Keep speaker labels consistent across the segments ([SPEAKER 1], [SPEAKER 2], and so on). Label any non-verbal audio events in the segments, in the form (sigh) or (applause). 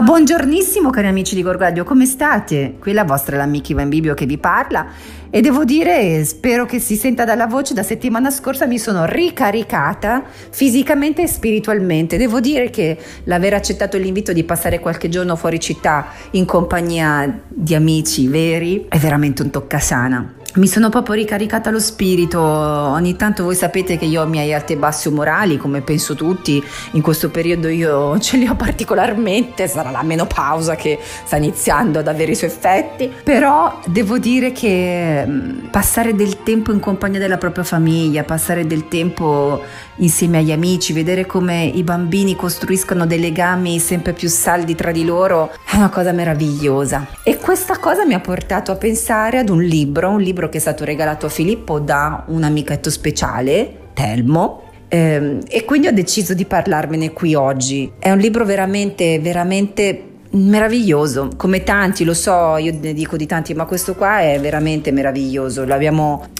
[SPEAKER 1] Buongiornissimo cari amici di Gorgadio, come state? Qui la vostra l'amica Ivan Bibio che vi parla e devo dire, spero che si senta dalla voce, da settimana scorsa mi sono ricaricata fisicamente e spiritualmente. Devo dire che l'aver accettato l'invito di passare qualche giorno fuori città in compagnia di amici veri è veramente un toccasana mi sono proprio ricaricata lo spirito. Ogni tanto voi sapete che io ho i miei alti e bassi umorali, come penso tutti. In questo periodo io ce li ho particolarmente. Sarà la menopausa che sta iniziando ad avere i suoi effetti. Però devo dire che mm, passare del tempo in compagnia della propria famiglia, passare del tempo insieme agli amici, vedere come i bambini costruiscono dei legami sempre più saldi tra di loro è una cosa meravigliosa. E questa cosa mi ha portato a pensare ad un libro, un libro che è stato regalato a Filippo da un amichetto speciale, Telmo, ehm, e quindi ho deciso di parlarvene qui oggi. È un libro veramente, veramente meraviglioso, come tanti, lo so, io ne dico di tanti, ma questo qua è veramente meraviglioso.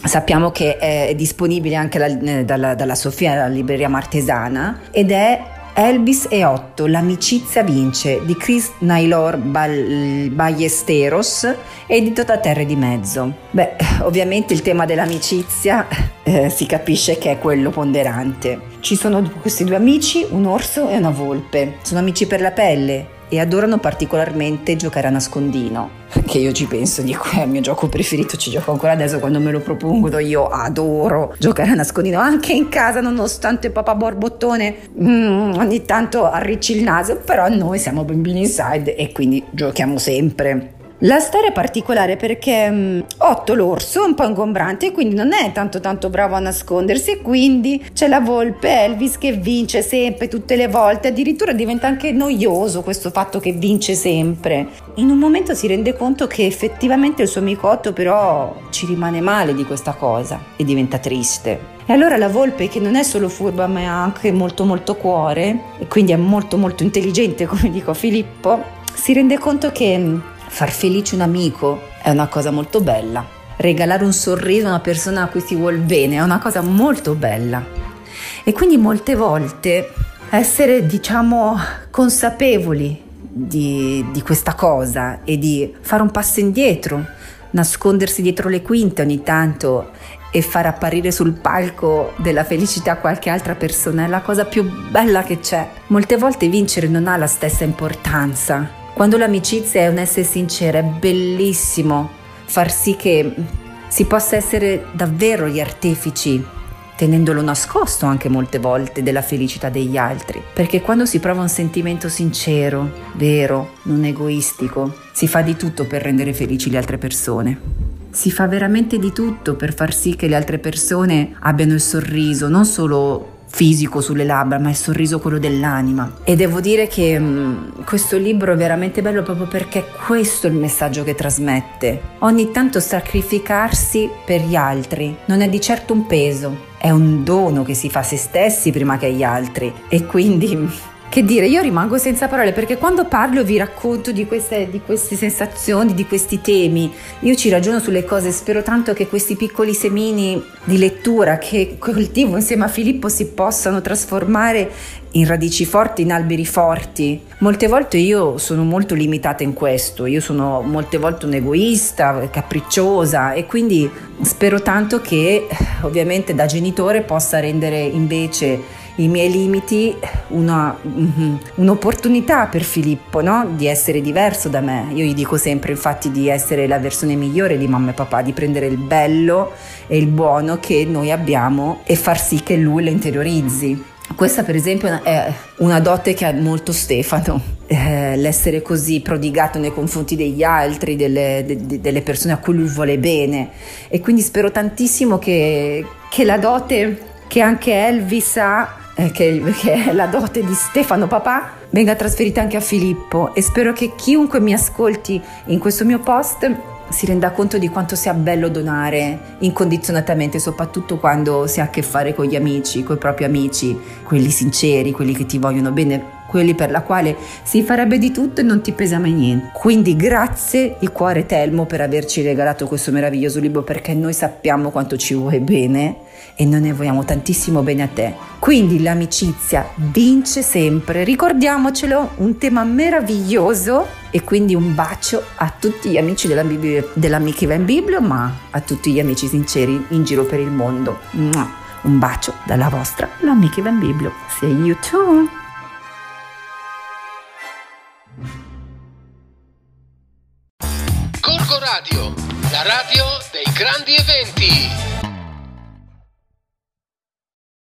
[SPEAKER 1] sappiamo che è disponibile anche la, eh, dalla, dalla Sofia, la libreria martesana, ed è Elvis e Otto, l'amicizia vince di Chris Nailor Ballesteros, edito da Terre di Mezzo. Beh, ovviamente il tema dell'amicizia eh, si capisce che è quello ponderante. Ci sono questi due amici, un orso e una volpe. Sono amici per la pelle, e adorano particolarmente giocare a nascondino, che io ci penso, dico è il mio gioco preferito, ci gioco ancora adesso quando me lo propongono, io adoro giocare a nascondino anche in casa nonostante papà borbottone mm, ogni tanto arricci il naso, però noi siamo bambini inside e quindi giochiamo sempre. La storia è particolare perché um, Otto l'orso è un po' ingombrante e quindi non è tanto tanto bravo a nascondersi e quindi c'è la volpe Elvis che vince sempre tutte le volte, addirittura diventa anche noioso questo fatto che vince sempre. In un momento si rende conto che effettivamente il suo amico Otto però ci rimane male di questa cosa e diventa triste. E allora la volpe, che non è solo furba, ma è anche molto molto cuore, e quindi è molto molto intelligente, (laughs) come dico Filippo, si rende conto che Far felice un amico è una cosa molto bella. Regalare un sorriso a una persona a cui si vuol bene è una cosa molto bella. E quindi molte volte essere, diciamo, consapevoli di, di questa cosa e di fare un passo indietro, nascondersi dietro le quinte ogni tanto e far apparire sul palco della felicità qualche altra persona è la cosa più bella che c'è. Molte volte vincere non ha la stessa importanza quando l'amicizia è un essere sincero, è bellissimo far sì che si possa essere davvero gli artefici, tenendolo nascosto anche molte volte, della felicità degli altri. Perché quando si prova un sentimento sincero, vero, non egoistico, si fa di tutto per rendere felici le altre persone. Si fa veramente di tutto per far sì che le altre persone abbiano il sorriso, non solo fisico sulle labbra, ma il sorriso quello dell'anima. E devo dire che mh, mm, questo libro è veramente bello proprio perché questo è il messaggio che trasmette. Ogni tanto sacrificarsi per gli altri non è di certo un peso, è un dono che si fa a se stessi prima che agli altri. E quindi che dire, io rimango senza parole perché quando parlo vi racconto di queste, di queste, sensazioni, di questi temi, io ci ragiono sulle cose, spero tanto che questi piccoli semini di lettura che coltivo insieme a Filippo si possano trasformare in radici forti, in alberi forti. Molte volte io sono molto limitata in questo, io sono molte volte un egoista, capricciosa e quindi spero tanto che ovviamente da genitore possa rendere invece i miei limiti una, mm-hmm, un'opportunità per Filippo no? di essere diverso da me. Io gli dico sempre infatti di essere la versione migliore di mamma e papà, di prendere il bello e il buono che noi abbiamo e far sì che lui lo interiorizzi. Questa per esempio è una dote che ha molto Stefano, eh, l'essere così prodigato nei confronti degli altri, delle, de, delle, persone a cui lui vuole bene e quindi spero tantissimo che, che la dote che anche Elvis ha eh, che, che è la dote di Stefano papà, venga trasferita anche a Filippo. E spero che chiunque mi ascolti in questo mio post si renda conto di quanto sia bello donare incondizionatamente, soprattutto quando si ha a che fare con gli amici, con i propri amici, quelli sinceri, quelli che ti vogliono bene quelli per la quale si farebbe di tutto e non ti pesa mai niente. Quindi grazie di cuore Telmo per averci regalato questo meraviglioso libro perché noi sappiamo quanto ci vuoi bene e noi ne vogliamo tantissimo bene a te. Quindi l'amicizia vince sempre, ricordiamocelo, un tema meraviglioso e quindi un bacio a tutti gli amici della, Bibbia, dell'Amica in Biblio, ma a tutti gli amici sinceri in giro per il mondo. Un bacio dalla vostra, l'Amica in Biblio. See you too!
[SPEAKER 2] Corco Radio, la radio dei grandi eventi.